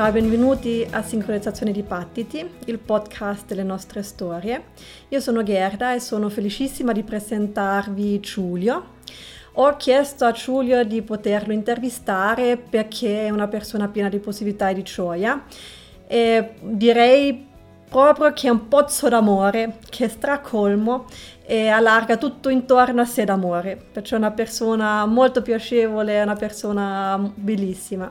Ciao e benvenuti a Sincronizzazione di Pattiti, il podcast delle nostre storie. Io sono Gerda e sono felicissima di presentarvi Giulio. Ho chiesto a Giulio di poterlo intervistare perché è una persona piena di possibilità e di gioia e direi proprio che è un pozzo d'amore che è stracolmo e allarga tutto intorno a sé d'amore, perciò è una persona molto piacevole, una persona bellissima.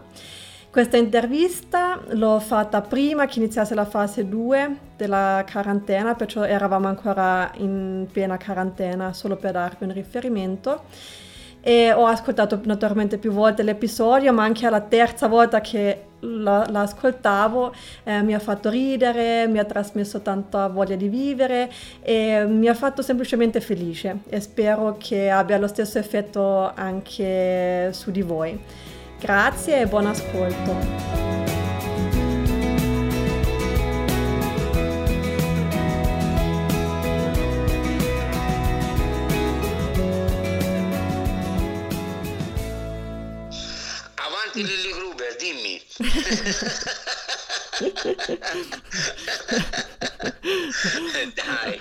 Questa intervista l'ho fatta prima che iniziasse la fase 2 della quarantena, perciò eravamo ancora in piena quarantena, solo per darvi un riferimento e ho ascoltato naturalmente più volte l'episodio, ma anche alla terza volta che la, ascoltavo eh, mi ha fatto ridere, mi ha trasmesso tanta voglia di vivere e mi ha fatto semplicemente felice e spero che abbia lo stesso effetto anche su di voi. Grazie e buon ascolto. Dai.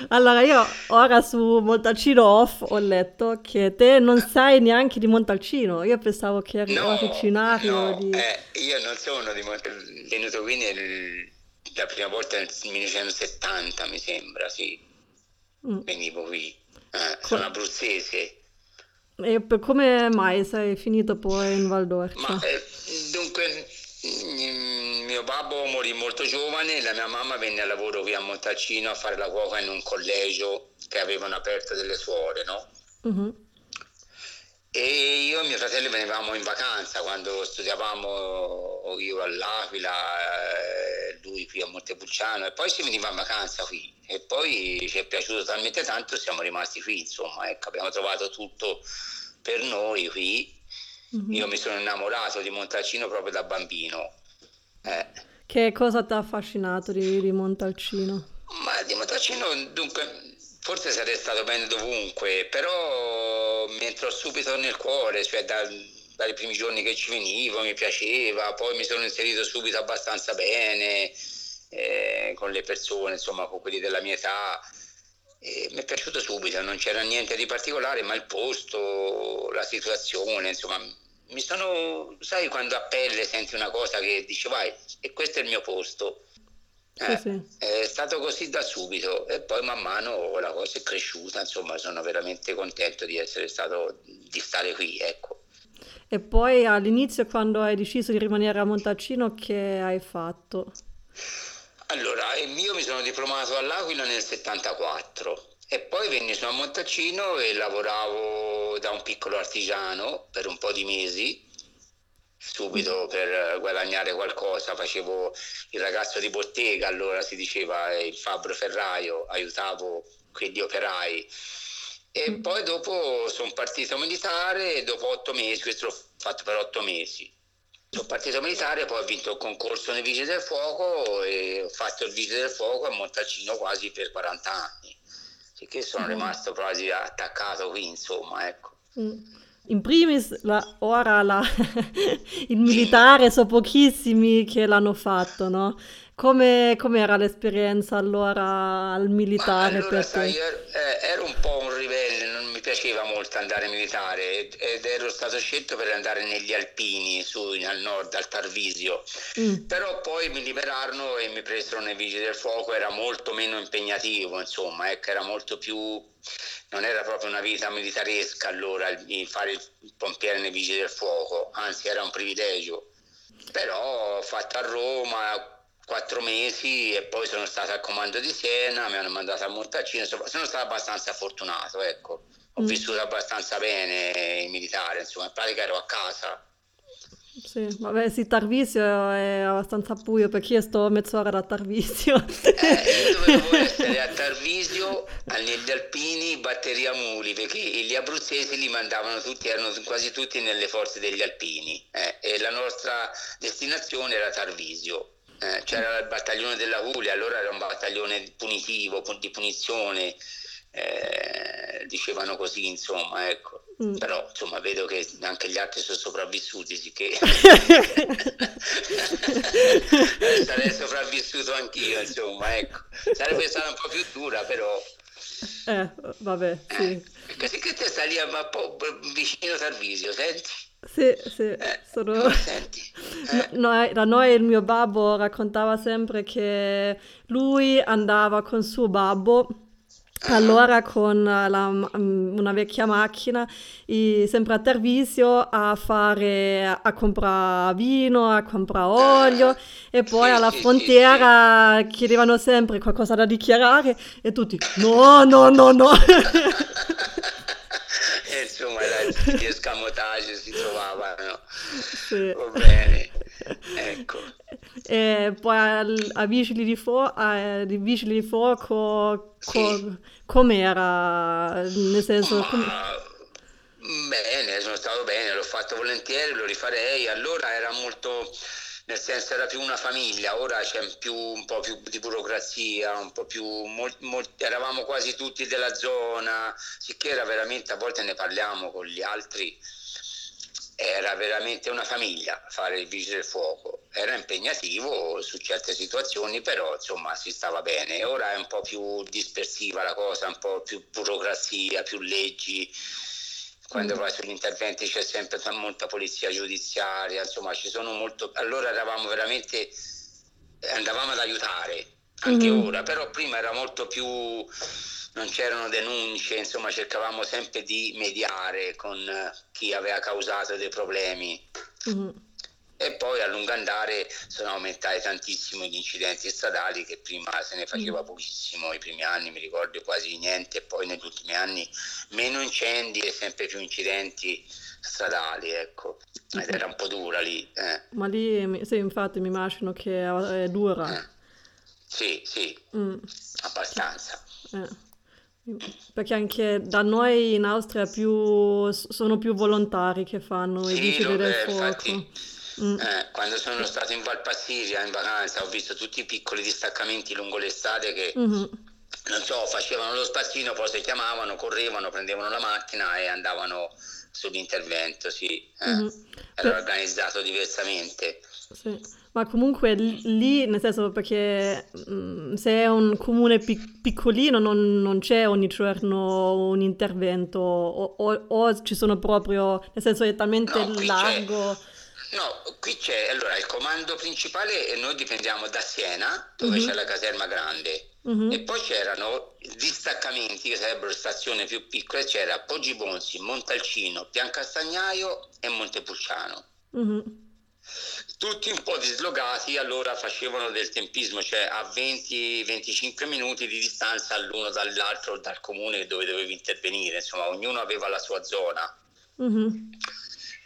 Allora io ora su Montalcino Off ho letto che te non sai neanche di Montalcino. Io pensavo che eri no, originario no, di... Eh, io non sono di Montalcino, venuto qui nel, la prima volta nel 1970 mi sembra, sì. Mm. Venivo qui. Eh, sono abruzzese. E per come mai sei finito poi in Val d'Orcia? Ma, eh, dunque mio babbo morì molto giovane la mia mamma venne a lavoro qui a Montalcino a fare la cuoca in un collegio che avevano aperto delle suore, no? Uh-huh. E io e mio fratello venivamo in vacanza quando studiavamo io all'Aquila, eh, lui qui a Montepulciano e poi si veniva in vacanza qui e poi ci è piaciuto talmente tanto siamo rimasti qui, insomma, ecco, abbiamo trovato tutto per noi qui Mm-hmm. Io mi sono innamorato di Montalcino proprio da bambino. Eh. Che cosa ti ha affascinato di, di Montalcino? Ma di Montalcino, dunque, forse sarei stato bene dovunque, però mi entrò subito nel cuore, cioè da, dai primi giorni che ci venivo mi piaceva, poi mi sono inserito subito abbastanza bene eh, con le persone, insomma, con quelli della mia età. E mi è piaciuto subito, non c'era niente di particolare, ma il posto, la situazione, insomma, mi sono, sai quando a pelle senti una cosa che dici vai, e questo è il mio posto. Eh, sì, sì. È stato così da subito e poi man mano la cosa è cresciuta, insomma sono veramente contento di essere stato, di stare qui, ecco. E poi all'inizio quando hai deciso di rimanere a Montalcino che hai fatto? Allora, io mi sono diplomato all'Aquila nel 74 e poi venni su a Montalcino e lavoravo da un piccolo artigiano per un po' di mesi, subito per guadagnare qualcosa, facevo il ragazzo di bottega, allora si diceva il fabbro ferraio, aiutavo quegli operai. E mm. poi dopo sono partito militare, dopo otto mesi, questo l'ho fatto per otto mesi sono partito militare, poi ho vinto il concorso nei Vigili del Fuoco e ho fatto il Vigile del Fuoco a Montalcino quasi per 40 anni. Sicché sono mm. rimasto quasi attaccato qui, insomma, ecco. Mm. In primis, la, ora la, il militare sono pochissimi che l'hanno fatto, no? Come era l'esperienza allora al militare allora, per sai, te? Ero, eh, ero un po' un ribelle, non mi piaceva molto andare militare ed ero stato scelto per andare negli Alpini, su al nord, al Tarvisio. Mm. Però poi mi liberarono e mi presero nei Vigili del Fuoco, era molto meno impegnativo, insomma, ecco, era molto più non era proprio una vita militaresca allora fare il pompiere nei Vigili del Fuoco, anzi era un privilegio. Però fatto a Roma quattro mesi e poi sono stato al comando di Siena, mi hanno mandato a Montalcino, sono stato abbastanza fortunato, ecco. Ho mm. vissuto abbastanza bene in militare, insomma, in pratica ero a casa. Sì, vabbè, sì, Tarvisio è abbastanza buio perché io sto mezz'ora da Tarvisio. Eh, io dovevo essere a Tarvisio, negli Alpini, batteria Muli, perché gli abruzzesi li mandavano tutti, erano quasi tutti nelle forze degli Alpini eh, e la nostra destinazione era Tarvisio eh, c'era il battaglione della Puglia, allora era un battaglione punitivo, di punizione, eh, dicevano così, insomma, ecco. Mm. Però insomma vedo che anche gli altri sono sopravvissuti, sicché sarei sopravvissuto anch'io, insomma, ecco. Sarebbe stata un po' più dura, però eh, vabbè, sì. Eh, che te stai lì un po' vicino al Tarvisio, senti? Sì, sì, eh, sono... Senti? Eh. No, da noi il mio babbo raccontava sempre che lui andava con suo babbo allora con la, una vecchia macchina sempre a Tervisio a fare a comprare vino, a comprare olio e poi alla frontiera chiedevano sempre qualcosa da dichiarare e tutti no, no, no, no. gli escamotage si trovavano. Sì. Va bene. Ecco. E poi a, vigili di, fuoco, a, vigili di fuoco sì. com'era? Nel senso... Com- bene, sono stato bene, l'ho fatto volentieri, lo rifarei. Allora era molto nel senso era più una famiglia, ora c'è più, un po' più di burocrazia, più, mol, mol, eravamo quasi tutti della zona, sicché era veramente, a volte ne parliamo con gli altri, era veramente una famiglia fare il vigile del fuoco, era impegnativo su certe situazioni, però insomma si stava bene, ora è un po' più dispersiva la cosa, un po' più burocrazia, più leggi, quando mm. vai sugli interventi c'è sempre molta polizia giudiziaria, insomma ci sono molto, allora eravamo veramente, andavamo ad aiutare, anche mm. ora, però prima era molto più non c'erano denunce, insomma cercavamo sempre di mediare con chi aveva causato dei problemi. Mm-hmm. E poi a lungo andare sono aumentati tantissimo gli incidenti stradali che prima se ne faceva mm. pochissimo, i primi anni mi ricordo quasi niente, e poi negli ultimi anni meno incendi e sempre più incidenti stradali, ecco. Ed era un po' dura lì. Eh. Ma lì, sì, infatti mi immagino che è dura. Eh. Sì, sì, mm. abbastanza. Eh. Perché anche da noi in Austria più, sono più volontari che fanno sì, i vigili del fuoco. Infatti, mm. eh, quando sono stato in Valpassiria in vacanza ho visto tutti i piccoli distaccamenti lungo l'estate che mm-hmm. non so, facevano lo spazzino, poi si chiamavano, correvano, prendevano la macchina e andavano sull'intervento, sì. Eh. Mm-hmm. Era per... organizzato diversamente. Sì. Ma comunque lì, nel senso perché mh, mm, se è un comune pic- piccolino non, non, c'è ogni giorno un intervento o, o, o, ci sono proprio, nel senso è talmente no, largo. C'è. No, qui c'è, allora il comando principale noi dipendiamo da Siena dove uh-huh. c'è la caserma grande uh-huh. e poi c'erano distaccamenti che sarebbero stazioni più piccole, c'era Poggibonsi, Montalcino, Piancastagnaio e Montepulciano. Uh-huh tutti un po' dislogati allora facevano del tempismo, cioè a 20-25 minuti di distanza l'uno dall'altro dal comune dove dovevi intervenire, insomma ognuno aveva la sua zona.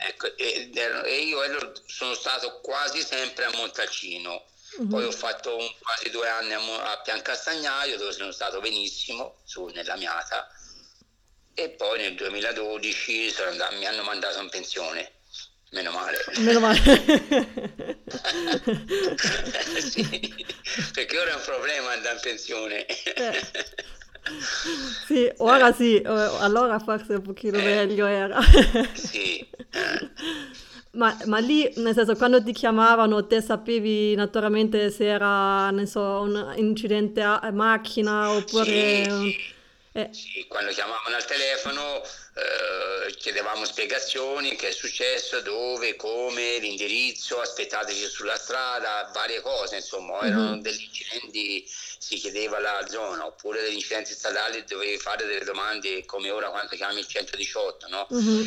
Ecco, e, e, io sono stato quasi sempre a Montalcino, mm-hmm. poi ho fatto un, quasi due anni a, a Piancastagnaio dove sono stato benissimo, su, nella Miata, e poi nel 2012 andato, mi hanno mandato in pensione. Meno male. Meno male. sì, perché ora è un problema andare in pensione. Eh. Sì, ora eh. sì, allora forse un pochino eh. meglio era. sì. Ma, ma, lì, nel senso, quando ti chiamavano, te sapevi naturalmente se era, ne so, un incidente a macchina oppure... Sì, eh. sì, quando chiamavano al telefono eh, chiedevamo spiegazioni, che è successo, dove, come, l'indirizzo, aspettateci sulla strada, varie cose, insomma, mm-hmm. erano degli incidenti, si chiedeva la zona, oppure degli incidenti stradali dovevi fare delle domande come ora quando chiami il 118, no? Mm-hmm.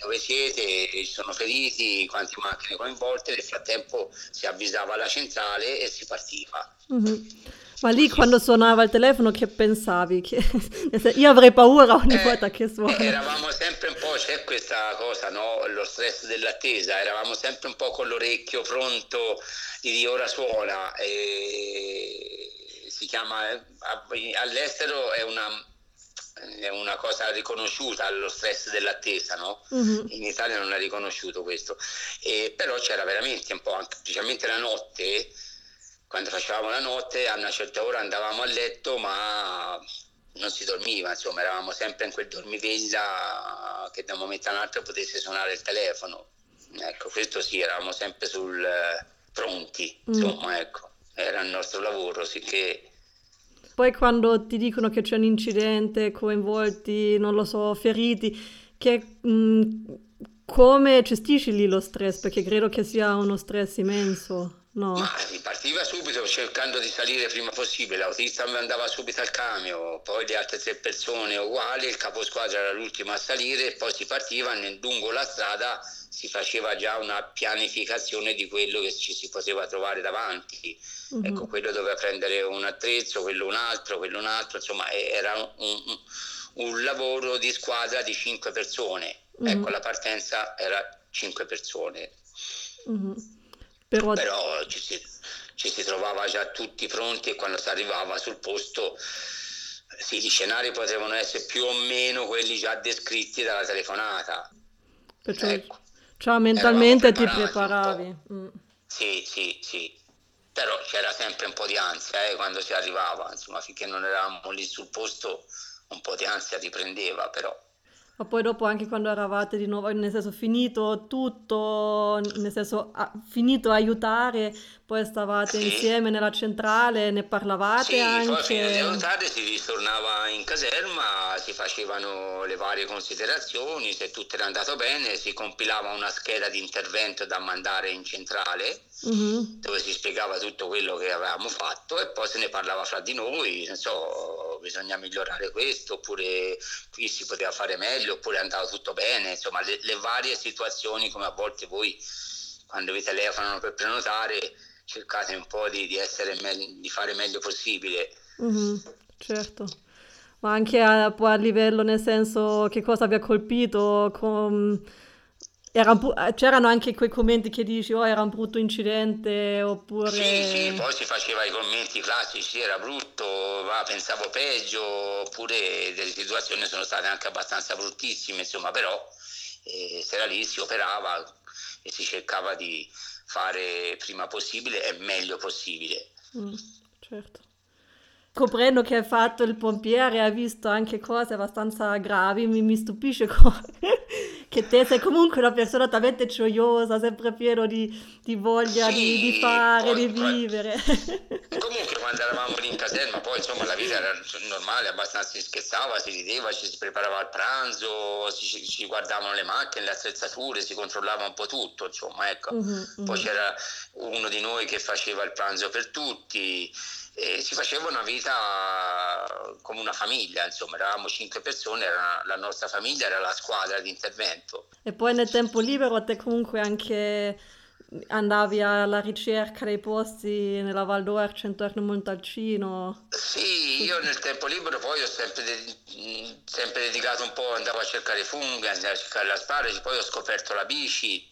Dove siete, ci sono feriti, quante macchine coinvolte, nel frattempo si avvisava la centrale e si partiva. Mm-hmm. Ma lì quando suonava il telefono che pensavi? Che... Io avrei paura ogni eh, volta che suona. Eravamo sempre un po', c'è questa cosa, no? Lo stress dell'attesa, eravamo sempre un po' con l'orecchio pronto di ora suona. E... Si chiama, eh, all'estero è una, è una cosa riconosciuta lo stress dell'attesa, no? Uh-huh. In Italia non è riconosciuto questo. E, però c'era veramente un po', specialmente la notte quando facevamo la notte a una certa ora andavamo a letto ma non si dormiva, insomma, eravamo sempre in quel dormiveglia che da un momento all'altro potesse suonare il telefono. Ecco, questo sì, eravamo sempre sul eh, pronti, mm. insomma, mm. ecco, era il nostro lavoro, sicché poi quando ti dicono che c'è un incidente, coinvolti, non lo so, feriti, che, mh, mm, come gestisci lì lo stress? Perché credo che sia uno stress immenso. No. Ma si partiva subito cercando di salire prima possibile, l'autista andava subito al camion, poi le altre tre persone uguali, il caposquadra era l'ultimo a salire, poi si partiva lungo la strada si faceva già una pianificazione di quello che ci si poteva trovare davanti. Uh-huh. Ecco, quello doveva prendere un attrezzo, quello un altro, quello un altro, insomma era un, un, un lavoro di squadra di cinque persone. Uh-huh. Ecco, la partenza era cinque persone. Uh-huh. Però, Però ci, si, ci si trovava già tutti pronti e quando si arrivava sul posto sì, gli scenari potevano essere più o meno quelli già descritti dalla telefonata. Perciò ecco. Cioè mentalmente ti preparavi. Mm. Sì, sì, sì. Però c'era sempre un po' di ansia eh, quando si arrivava, insomma, finché non eravamo lì sul posto un po' di ansia ti prendeva, però ma poi dopo anche quando eravate di nuovo, nel senso finito tutto, nel senso ah, finito aiutare, poi stavate sì. insieme nella centrale, ne parlavate sì, anche? poi finito di aiutare si ritornava in caserma, si facevano le varie considerazioni, se tutto era andato bene si compilava una scheda di intervento da mandare in centrale mm-hmm. dove si spiegava tutto quello che avevamo fatto e poi se ne parlava fra di noi, non so bisogna migliorare questo, oppure qui si poteva fare meglio, oppure è andato tutto bene, insomma le, le varie situazioni come a volte voi quando vi telefonano per prenotare cercate un po' di, di, me- di fare meglio possibile. Mm-hmm, certo ma anche a, a, livello nel senso che cosa vi ha colpito, con, era, c'erano anche quei commenti che dici, oh era un brutto incidente, oppure... Sì, sì, poi si faceva i commenti classici, era brutto, va, pensavo peggio, oppure delle situazioni sono state anche abbastanza bruttissime, insomma, però eh, se era lì si operava e si cercava di fare prima possibile e meglio possibile. Mm, certo. Coprendo che hai fatto il pompiere, hai visto anche cose abbastanza gravi, mi, mi stupisce come che te sei comunque una persona talmente gioiosa, sempre pieno di, di voglia sì, di, di, fare, poi, di vivere. Comunque quando eravamo lì in caserma, poi insomma la vita era normale, abbastanza si scherzava, si rideva, ci si preparava al pranzo, ci, ci guardavano le macchine, le attrezzature, si controllava un po' tutto, insomma, ecco. Uh-huh, Poi uh-huh. c'era uno di noi che faceva il pranzo per tutti e si faceva una vita come una famiglia, insomma, eravamo cinque persone, era la nostra famiglia era la squadra di intervento. E poi nel tempo libero te comunque anche andavi alla ricerca dei posti nella Val d'Orcia intorno a Montalcino? Sì, io nel tempo libero poi ho sempre, de- sempre dedicato un po', andavo a cercare funghi, andavo a cercare la sparge, poi ho scoperto la bici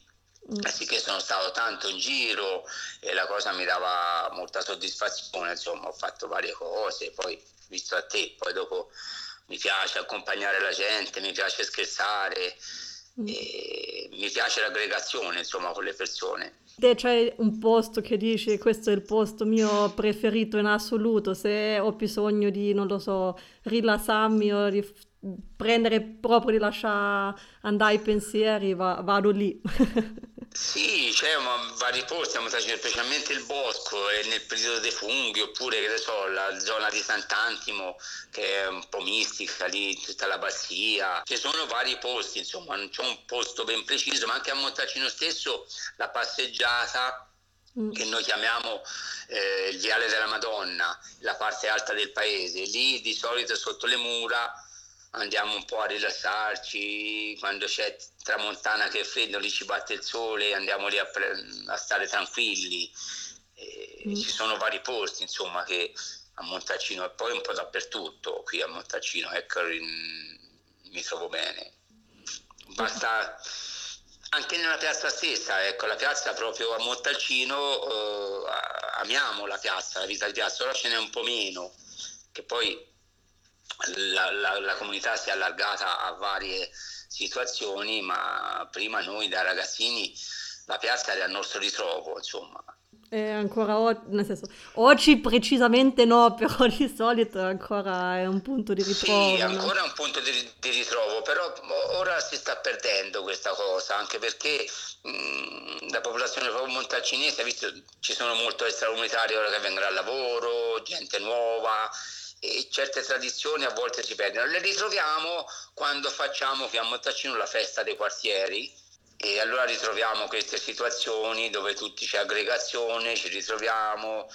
sì che sono stato tanto in giro e la cosa mi dava molta soddisfazione, insomma ho fatto varie cose, poi visto a te, poi dopo mi piace accompagnare la gente, mi piace scherzare, mm. mi piace l'aggregazione insomma con le persone. Te c'è un posto che dici questo è il posto mio preferito in assoluto, se ho bisogno di, non lo so, rilassarmi o di prendere proprio di lasciare andare i pensieri, va, vado lì. Sì, c'è una, vari posti, specialmente il bosco e nel periodo dei funghi, oppure che ne so, la zona di Sant'Antimo che è un po' mistica lì, tutta la bassia. Ci sono vari posti, insomma, non c'è un posto ben preciso, ma anche a Montalcino stesso la passeggiata mm. che noi chiamiamo eh, il viale della Madonna, la parte alta del paese. Lì di solito sotto le mura andiamo un po' a rilassarci, quando c'è tramontana che è freddo, lì ci batte il sole, andiamo lì a, pre- a stare tranquilli. Mm. Ci sono vari posti, insomma, che a Montalcino e poi un po' dappertutto, qui a Montalcino, ecco, mi trovo bene. Basta anche nella piazza stessa, ecco, la piazza proprio a Montalcino, eh, amiamo la piazza, la vita di piazza, ora ce n'è un po' meno, che poi la, la, la, comunità si è allargata a varie situazioni, ma prima noi da ragazzini la piazza era il nostro ritrovo, insomma. E ancora oggi, senso, oggi precisamente no, però di solito ancora è un punto di ritrovo. Sì, no? ancora è un punto di, di ritrovo, però ora si sta perdendo questa cosa, anche perché mh, la popolazione proprio montalcinese, visto ci sono molto extracomunitari ora che vengono al lavoro, gente nuova, e certe tradizioni a volte si perdono. Le ritroviamo quando facciamo qui a Montalcino la festa dei quartieri e allora ritroviamo queste situazioni dove tutti c'è aggregazione, ci ritroviamo,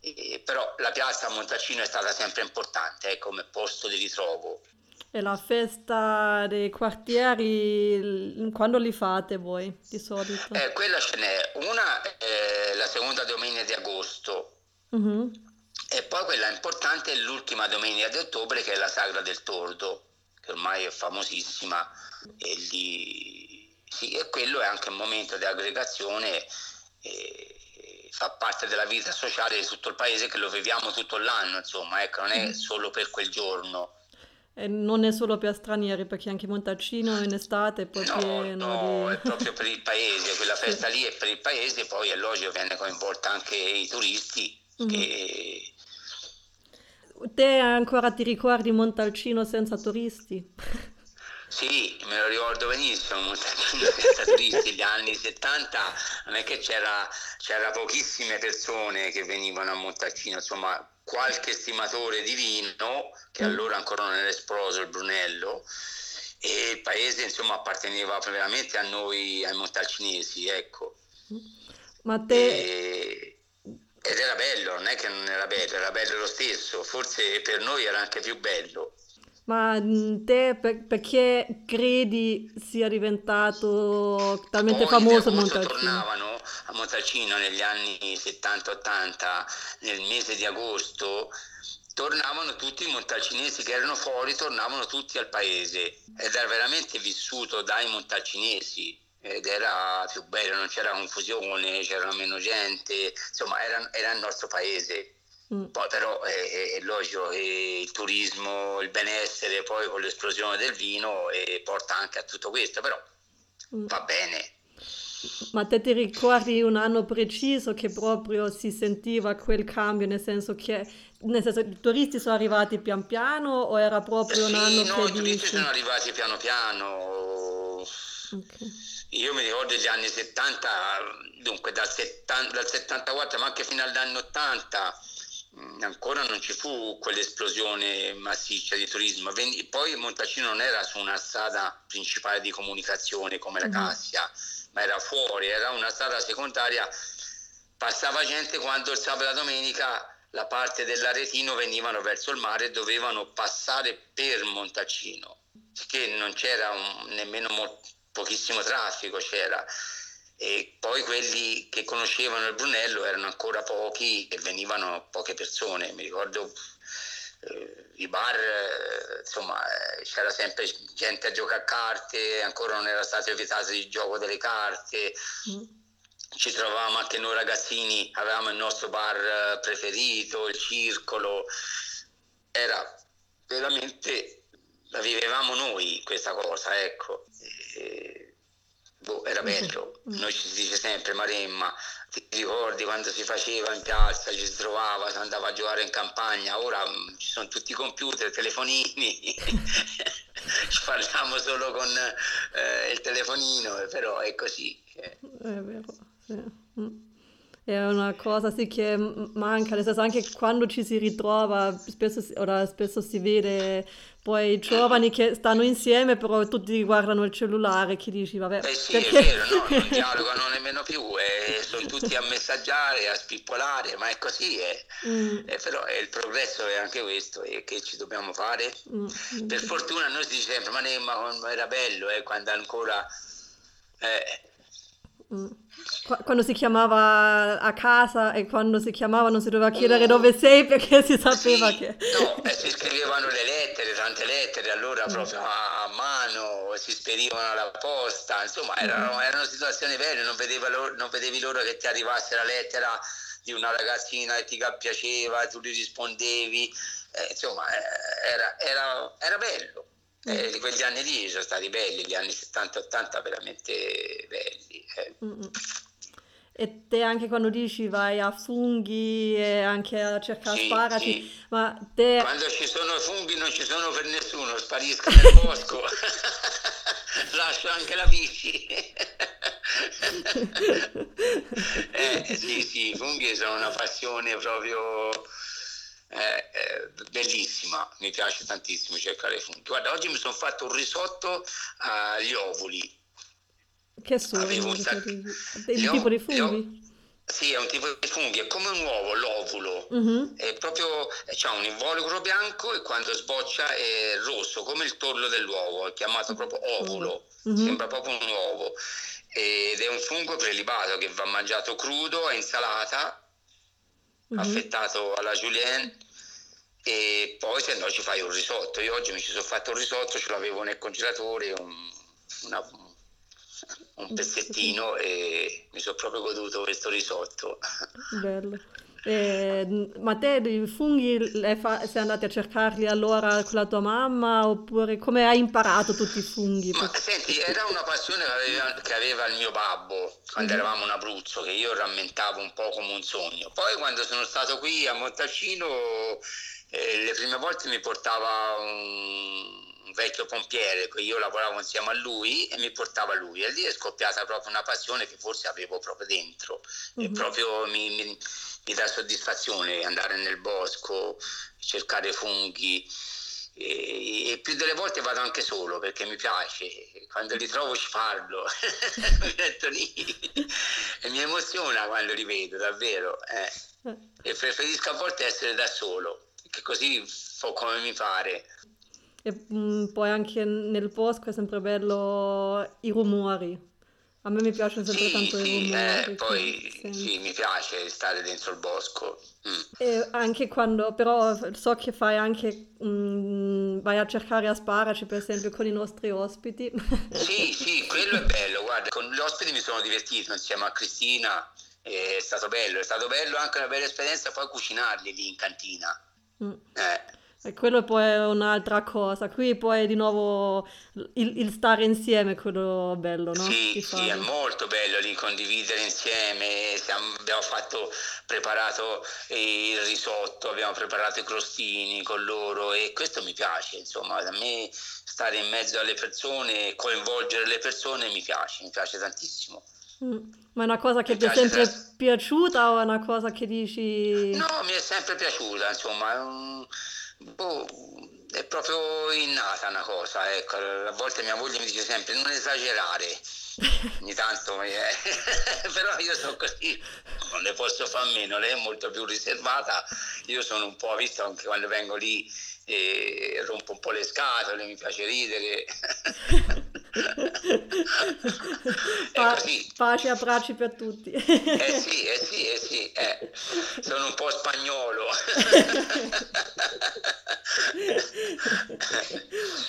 e, però la piazza a Montalcino è stata sempre importante eh, come posto di ritrovo. E la festa dei quartieri, quando li fate voi di solito? Eh, quella ce n'è, una è la seconda domenica di agosto uh-huh. E poi quella importante è l'ultima domenica di ottobre che è la Sagra del Tordo, che ormai è famosissima e lì sì, e quello è anche un momento di aggregazione, eh, fa parte della vita sociale di tutto il paese che lo viviamo tutto l'anno, insomma, ecco, non è mm. solo per quel giorno. E non è solo per stranieri, perché anche Montalcino in estate è poi no, no, di... è proprio per il paese, quella festa sì. lì è per il paese, poi è logico viene coinvolta anche i turisti mm-hmm. che... Te ancora ti ricordi Montalcino senza turisti? Sì, me lo ricordo benissimo, Montalcino senza turisti, negli anni 70 non è che c'era, c'era pochissime persone che venivano a Montalcino, insomma qualche stimatore di vino, che mm. allora ancora non era esploso il Brunello, e il paese insomma apparteneva veramente a noi, ai montalcinesi, ecco. Ma te... E... Ed era bello, non è che non era bello, era bello lo stesso, forse per noi era anche più bello. Ma mm, te per, perché credi sia diventato talmente Poi famoso Montalcino? tornavano a Montalcino negli anni 70-80, nel mese di agosto, tornavano tutti i montalcinesi che erano fuori, tornavano tutti al paese ed era veramente vissuto dai montalcinesi ed era più bello, non c'era confusione, c'era meno gente, insomma era, era il nostro paese. Mm. Poi però è, è logico che il turismo, il benessere, poi con l'esplosione del vino eh, porta anche a tutto questo, però mm. va bene. Ma te ti ricordi un anno preciso che proprio si sentiva quel cambio, nel senso che nel senso, i turisti sono arrivati pian piano o era proprio sì, un anno no, che i turisti sono arrivati piano piano. Okay. Io mi ricordo gli anni 70, dunque dal, 70, dal 74 ma anche fino agli anni 80 Mm, ancora non ci fu quell'esplosione massiccia di turismo. Poi Montacino non era su una strada principale di comunicazione come la mm-hmm. Cassia, ma era fuori, era una strada secondaria. Passava gente quando il sabato e la domenica la parte dell'Aretino venivano verso il mare e dovevano passare per Montacino, che non c'era un, nemmeno mo- pochissimo traffico, c'era e poi quelli che conoscevano il Brunello erano ancora pochi e venivano poche persone. Mi ricordo eh, i bar, eh, insomma, eh, c'era sempre gente a giocare a carte, ancora non era stato evitato il gioco delle carte. Mm. Ci trovavamo anche noi ragazzini, avevamo il nostro bar eh, preferito, il circolo. Era veramente, la vivevamo noi questa cosa, ecco. E, boh, era bello. Noi ci si dice sempre, Maremma, ti ricordi quando si faceva in piazza, ci si trovava, si andava a giocare in campagna, ora mm, ci sono tutti i computer, telefonini, ci parliamo solo con eh, il telefonino, però è così. È vero, sì. Mm. È una cosa sì che manca, nel senso anche quando ci si ritrova, spesso, ora, spesso si vede poi i giovani che stanno insieme, però tutti guardano il cellulare, chi dici, vabbè... Eh sì, perché... è vero, no, non dialogano nemmeno più, eh, sono tutti a messaggiare, a spippolare, ma è così, eh. Mm. Eh, però eh, il progresso è anche questo, e che ci dobbiamo fare? Mm. Per fortuna noi si dice sempre, ma, ne, ma era bello, eh, quando ancora... Quando si chiamava a casa e quando si chiamava non si doveva chiedere dove sei perché si sapeva sì, che... No, e si scrivevano le lettere, tante lettere, allora mm. proprio a, mano, si spedivano alla posta, insomma erano, mm. erano situazioni belle, non, loro, non, vedevi loro che ti arrivasse la lettera di una ragazzina che ti piaceva, tu gli rispondevi, eh, insomma eh, era, era, era bello. Eh, di quegli anni lì sono stati belli, gli anni 70-80 veramente belli. Eh. E te anche quando dici vai a funghi e anche a cercare sì, sparaci, sì. ma te... Quando ci sono funghi non ci sono per nessuno, sparisco nel bosco, lascio anche la bici. eh, sì, sì, i funghi sono una passione proprio eh, bellissima, mi piace tantissimo cercare funghi. Guarda, oggi mi sono fatto un risotto agli ovuli che sono? Avevo un sac- il tipo di funghi? Sì, è un tipo di funghi, è come un uovo, l'ovulo. Uh-huh. È proprio, c'ha un involucro bianco e quando sboccia è rosso, come il torlo dell'uovo, è chiamato proprio ovulo, uh-huh. sembra proprio un uovo. Ed è un fungo prelibato che va mangiato crudo, a insalata, uh-huh. affettato alla julienne e poi se no ci fai un risotto. Io oggi mi ci sono fatto un risotto, ce l'avevo nel congelatore, un, una, un pezzettino e mi sono proprio goduto questo risotto. Bello. Eh, ma te i funghi fa- sei andati a cercarli allora con la tua mamma oppure come hai imparato tutti i funghi? Ma senti, era una passione che aveva, che aveva il mio babbo quando mm-hmm. eravamo in Abruzzo, che io rammentavo un po' come un sogno. Poi quando sono stato qui a Montalcino, eh, le prime volte mi portava un vecchio pompiere, io lavoravo insieme a lui e mi portava lui e lì è scoppiata proprio una passione che forse avevo proprio dentro mm-hmm. e mhm. proprio mi, mi, mi, dà soddisfazione andare nel bosco, cercare funghi e, e, più delle volte vado anche solo perché mi piace, quando li trovo ci parlo, mi metto lì e mi emoziona quando li vedo davvero eh. eh. e preferisco a volte essere da solo, che così fo come mi pare. E mh, mm, poi anche nel bosco è sempre bello i rumori. A me mi piacciono sempre sì, tanto sì, i rumori. Eh, poi sì, mi piace stare dentro il bosco. Mm. E anche quando, però so che fai anche, mh, mm, vai a cercare asparaci per esempio con i nostri ospiti. Sì, sì, quello è bello, guarda, con gli ospiti mi sono divertito insieme a Cristina, è stato bello, è stato bello anche una bella esperienza poi cucinarli lì in cantina. Mm. Eh. E quello poi è un'altra cosa. Qui poi è di nuovo il, il stare insieme, quello bello, no? Sì, sì, è molto bello lì condividere insieme. Siamo, abbiamo fatto, preparato il risotto, abbiamo preparato i crostini con loro e questo mi piace, insomma, a me stare in mezzo alle persone, coinvolgere le persone mi piace, mi piace tantissimo. Mm. Ma è una cosa che mi ti è sempre tra... piaciuta o è una cosa che dici... No, mi è sempre piaciuta, insomma, è un Boh, è proprio innata una cosa, ecco. A volte mia moglie mi dice sempre non esagerare, ogni tanto mi è... però io sono così, non ne posso fare meno, lei è molto più riservata, io sono un po', visto anche quando vengo lì e rompo un po' le scatole, mi piace ridere. pa- pace e abbracci per tutti. eh sì, eh sì, eh sì, eh. sono un po' spagnolo.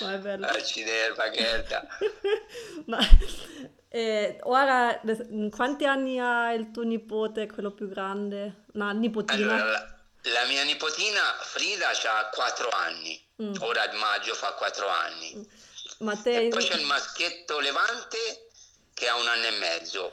Ma è bello. Accidente, che Ma eh, ora, quanti anni ha il tuo nipote, quello più grande? No, nipotina? Allora, la, la mia nipotina Frida ha 4 anni, mm. ora a maggio fa 4 anni. Mm. Ma te... E poi c'è il maschietto Levante che ha un anno e mezzo.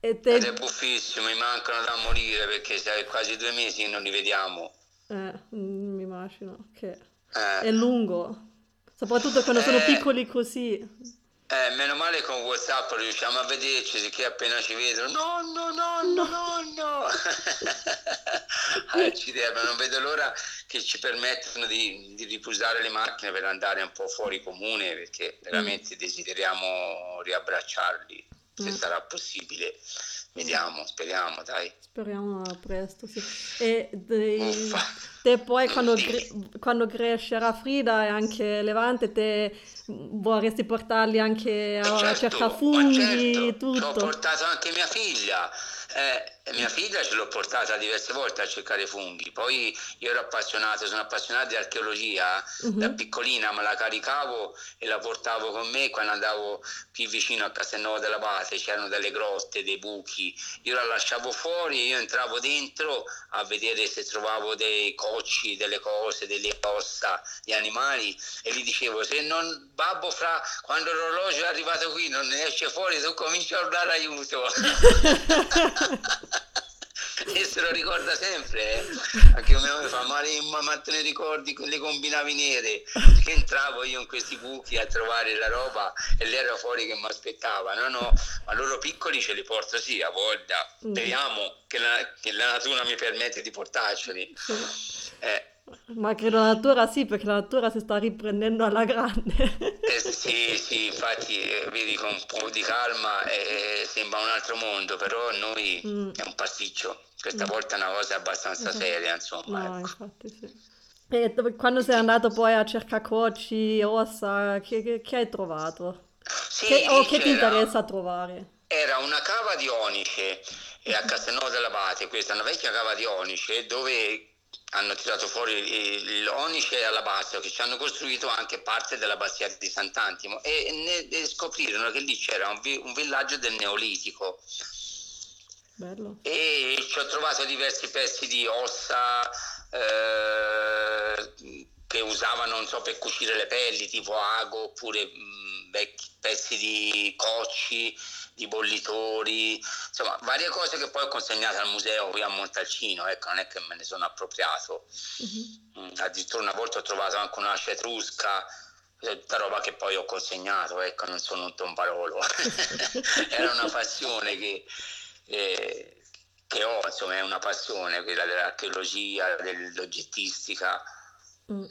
E te... Ed è buffissimo, mi mancano da morire perché sai, quasi due mesi non li vediamo. Eh, mm, mi immagino che eh. è lungo, soprattutto quando eh. sono piccoli così. Eh, meno male con Whatsapp riusciamo a vederci, che appena ci vedono, nonno, nonno, nonno. Accidenti, non vedo l'ora che ci permettano di, di riposare le macchine per andare un po' fuori comune, perché veramente mm. desideriamo riabbracciarli, se mm. sarà possibile. Vediamo, speriamo, dai. Speriamo presto, sì. E de, te poi quando, quando, crescerà Frida e anche Levante, te vorresti portarli anche a certo, cercare funghi, certo. tutto? Ho portato anche mia figlia, Eh, mia figlia ce l'ho portata diverse volte a cercare funghi, poi io ero appassionato, sono appassionato di archeologia, uh-huh. da piccolina me la caricavo e la portavo con me quando andavo qui vicino a Castelnuovo dell'Abate, c'erano delle grotte, dei buchi, io la lasciavo fuori, io entravo dentro a vedere se trovavo dei cocci, delle cose, delle ossa di animali. E gli dicevo se non babbo fra quando l'orologio è arrivato qui non ne esce fuori tu cominci a dare aiuto e se lo ricorda sempre eh. anche a me fa male ma te ne ricordi le combinavi nere che entravo io in questi buchi a trovare la roba e lei era fuori che mi aspettava no no ma loro piccoli ce li porto sì a voglia mm. speriamo che la, che la natura mi permette di portarceli eh, ma credo la natura sì, perché la natura si sta riprendendo alla grande. Eh, sì, sì, infatti, eh, vedi, con un po' di calma eh, sembra un altro mondo, però noi mm. è un pasticcio. Questa mm. volta è una cosa abbastanza esatto. seria, insomma. No, ecco. infatti sì. E quando sei andato poi a cercare ossa, che, che, che hai trovato? Sì, che, o che ti interessa trovare? Era una cava di onice a Castelnuovo dell'Abate, questa è una vecchia cava di onice dove hanno tirato fuori l'Onice alla base, che ci hanno costruito anche parte della bastia di Sant'Antimo e, ne, e scoprirono che lì c'era un, vi, un villaggio del Neolitico. Bello. E ci ho trovato diversi pezzi di ossa eh, che usavano, non so, per cucire le pelli, tipo ago, oppure mh, vecchi pezzi di cocci di bollitori, insomma varie cose che poi ho consegnato al museo qui a Montalcino, ecco, non è che me ne sono appropriato. Uh-huh. Addirittura una volta ho trovato anche un'ascia etrusca, tutta roba che poi ho consegnato, ecco, non sono un tombarolo. Era una passione che, eh, che, ho, insomma, è una passione quella dell'archeologia, dell'oggettistica. Mm.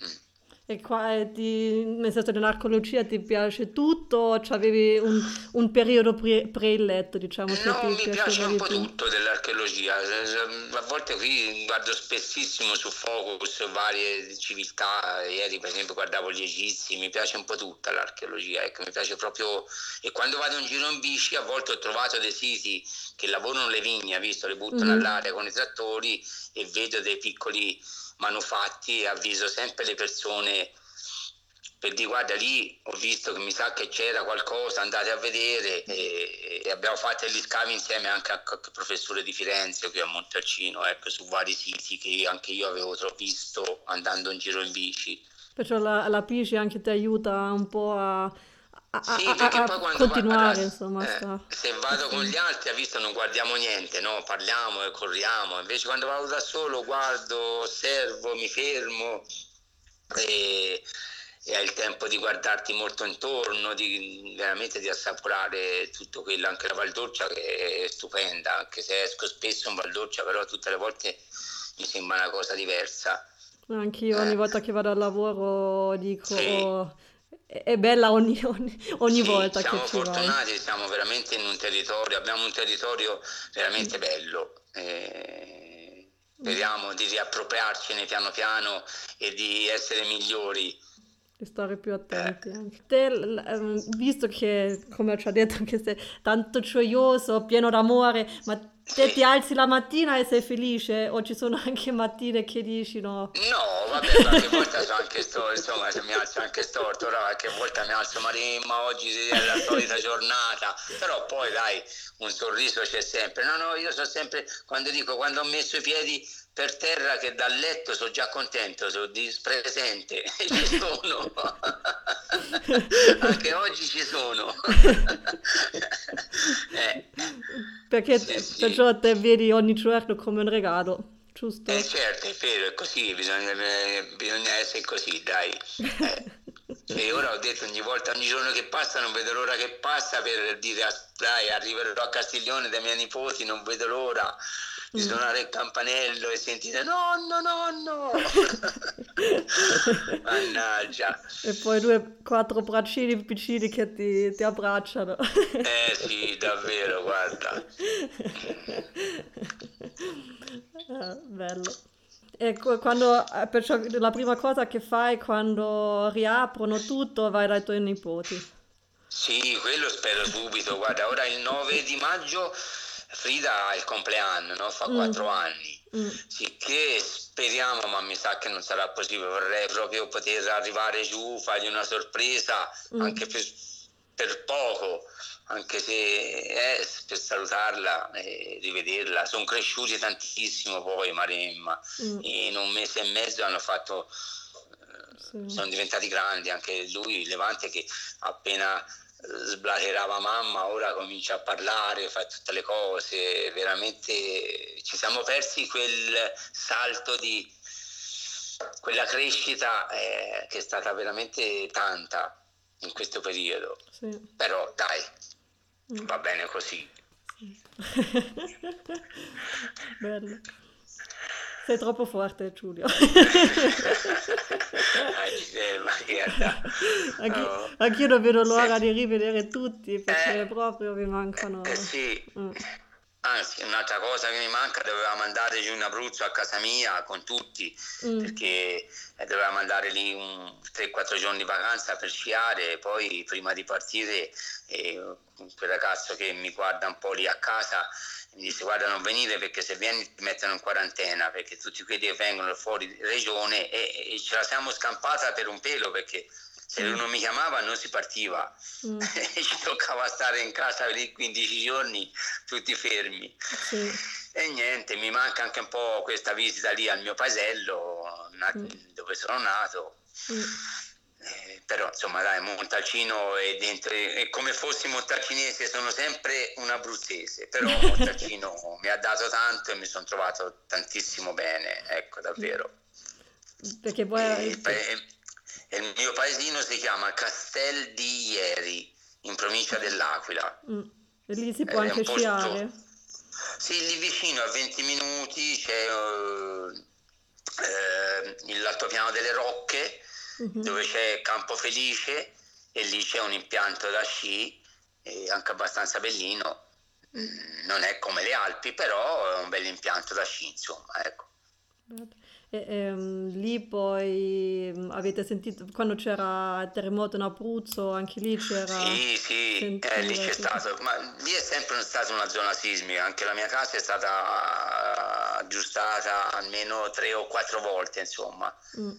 E qua eh, ti, nel senso dell'archeologia ti piace tutto? avevi un, un periodo pre- preletto, diciamo? No, mi piace un po' più? tutto dell'archeologia. A volte qui guardo spessissimo su Focus varie civiltà. Ieri, per esempio, guardavo gli egizi. Mi piace un po' tutta l'archeologia. Ecco, mi piace proprio. E quando vado in giro in bici, a volte ho trovato dei siti che lavorano le vigne, visto, le buttano mm-hmm. all'aria con i trattori e vedo dei piccoli manufatti e avviso sempre le persone per dire guarda lì ho visto che mi sa che c'era qualcosa, andate a vedere e, e abbiamo fatto gli scavi insieme anche al professore di Firenze qui a Montalcino, ecco, su vari siti che anche io avevo visto andando in giro in bici. Perciò la, la bici anche ti aiuta un po' a, a, sì, a, a continuare, va, insomma. Eh, se vado con gli altri, a vista non guardiamo niente, no? parliamo e corriamo. Invece quando vado da solo guardo, osservo, mi fermo e e hai il tempo di guardarti molto intorno, di, veramente di assaporare tutto quello, anche la Valdorcia che è stupenda, anche se esco spesso in Valdorcia, però tutte le volte mi sembra una cosa diversa. Anch'io eh. ogni volta che vado al lavoro dico... Sì. Oh, è bella ogni, ogni, ogni sì, volta che ci Siamo fortunati, siamo veramente in un territorio, abbiamo un territorio veramente mm. bello. Eh, speriamo di riappropriarcene piano piano e di essere migliori di stare più attenti anche. Te, ehm, visto che, come ci ha detto, che sei tanto gioioso, pieno d'amore, ma te ti alzi la mattina e sei felice? O ci sono anche mattine che dici no? No, vabbè, qualche volta sono anche storto, insomma, se mi alzo anche storto, ora qualche volta mi alzo, ma, ma oggi è la solita giornata, però poi dai, un sorriso c'è sempre. No, no, io so sempre, quando dico, quando ho messo i piedi per terra che dal letto sono già contento, sono presente, ci sono. Anche oggi ci sono. eh. Perché sì, sì. perciò te vedi ogni giorno come un regalo. Giusto? Eh certo, è vero, è così, bisogna, bisogna essere così, dai. Eh. E ora ho detto ogni volta, ogni giorno che passa non vedo l'ora che passa per dire dai arriverò a Castiglione dai miei nipoti, non vedo l'ora di suonare il campanello e sentite nonno, nonno. Mannaggia. E poi due, quattro braccini piccini che ti, ti abbracciano. eh sì, davvero, guarda. ah, bello. E quando, eh, perciò la prima cosa che fai quando riaprono tutto vai dai tuoi nipoti. Sì, quello spero subito. Guarda, ora il 9 di maggio Frida ha il compleanno, no? fa Mm. quattro anni, Mm. sicché speriamo, ma mi sa che non sarà possibile, vorrei proprio poter arrivare giù, fargli una sorpresa, Mm. anche per, per poco, anche se eh, per salutarla e rivederla. Sono cresciuti tantissimo poi Maremma, Mm. in un mese e mezzo hanno fatto Sì. sono diventati grandi anche lui Levante che appena eh, sblaterava mamma ora comincia a parlare fa tutte le cose veramente ci siamo persi quel salto di quella crescita eh, che è stata veramente tanta in questo periodo Sì. però dai Mm. va bene così Bello. Sei troppo forte, Giulio. Guarda. Anche- Oh. Anch'io non vedo l'ora Sì. di rivedere tutti perché Eh. proprio mi mancano. Eh sì, Mm. Anzi, un'altra cosa che mi manca, dovevamo andare giù in Abruzzo a casa mia con tutti, Mm. perché eh, dovevamo andare lì un 3-4 giorni di vacanza per sciare, e poi prima di partire eh, quel ragazzo che mi guarda un po' lì a casa mi disse guarda non venire perché se vieni ti mettono in quarantena, perché tutti quelli che vengono fuori regione e, e ce la siamo scampata per un pelo perché se lui non mi chiamava non si partiva Mm. e ci toccava stare in casa lì 15 giorni tutti fermi. Sì. E niente, mi manca anche un po' questa visita lì al mio paesello, Mm. dove sono nato. Mm. Però insomma dai, Montalcino è dentro, e come fossi montalcinese sono sempre un abruzzese, però Montalcino mi ha dato tanto e mi sono trovato tantissimo bene, ecco davvero. Perché E poi il, pa- il mio paesino si chiama Castel di Ieri, in provincia dell'Aquila. Mm. E lì si può È anche posto- sciare. Sì, lì vicino a 20 minuti c'è eh, eh, l'altopiano delle Rocche, Dove c'è Campo Felice e lì c'è un impianto da sci, eh, anche abbastanza bellino. Non è come le Alpi, però è un bel impianto da sci, insomma, ecco. E, ehm, lì poi avete sentito quando c'era il terremoto in Abruzzo, anche lì c'era. Sì, sì, eh, lì c'è stato, ma lì è sempre stata una zona sismica, anche la mia casa è stata aggiustata almeno tre o quattro volte, insomma, Mm.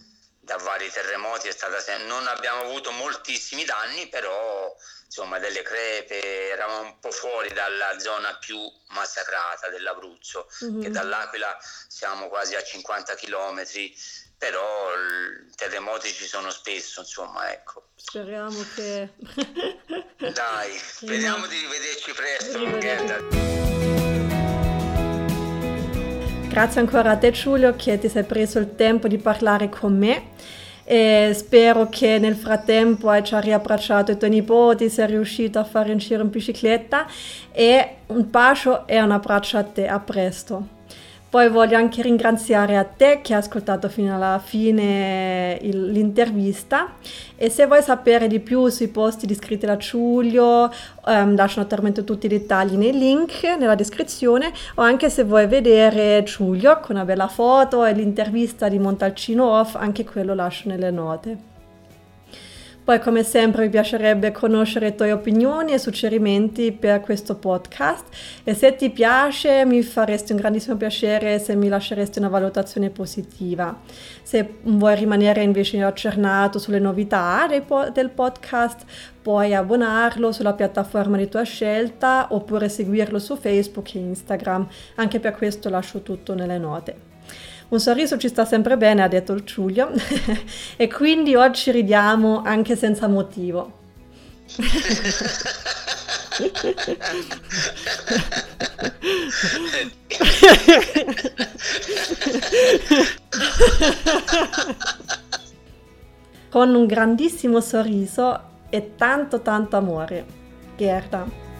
Da vari terremoti è stata sem- non abbiamo avuto moltissimi danni, però insomma delle crepe, eravamo un po' fuori dalla zona più massacrata dell'Abruzzo, Mhm. che dall'Aquila siamo quasi a 50 km, però i terremoti ci sono spesso, insomma, ecco. Speriamo che. Dai, speriamo di rivederci presto. Grazie ancora a te Giulio che ti sei preso il tempo di parlare con me. E spero che nel frattempo hai già riabbracciato i tuoi nipoti, sei riuscito a fare un giro in bicicletta. E un bacio e un abbraccio a te, a presto. Poi voglio anche ringraziare a te che hai ascoltato fino alla fine il- l'intervista e se vuoi sapere di più sui posti descritti da Giulio, ehm, lascio naturalmente tutti i dettagli nei link nella descrizione o anche se vuoi vedere Giulio con una bella foto e l'intervista di Montalcino Off, anche quello lascio nelle note. Poi come sempre mi piacerebbe conoscere le tue opinioni e suggerimenti per questo podcast e se ti piace mi faresti un grandissimo piacere se mi lasceresti una valutazione positiva. Se vuoi rimanere invece aggiornato sulle novità del podcast puoi abbonarlo sulla piattaforma di tua scelta oppure seguirlo su Facebook e Instagram. Anche per questo lascio tutto nelle note. Un sorriso ci sta sempre bene, ha detto il Giulio, e quindi oggi ridiamo anche senza motivo. Con un grandissimo sorriso e tanto tanto amore. Gerda.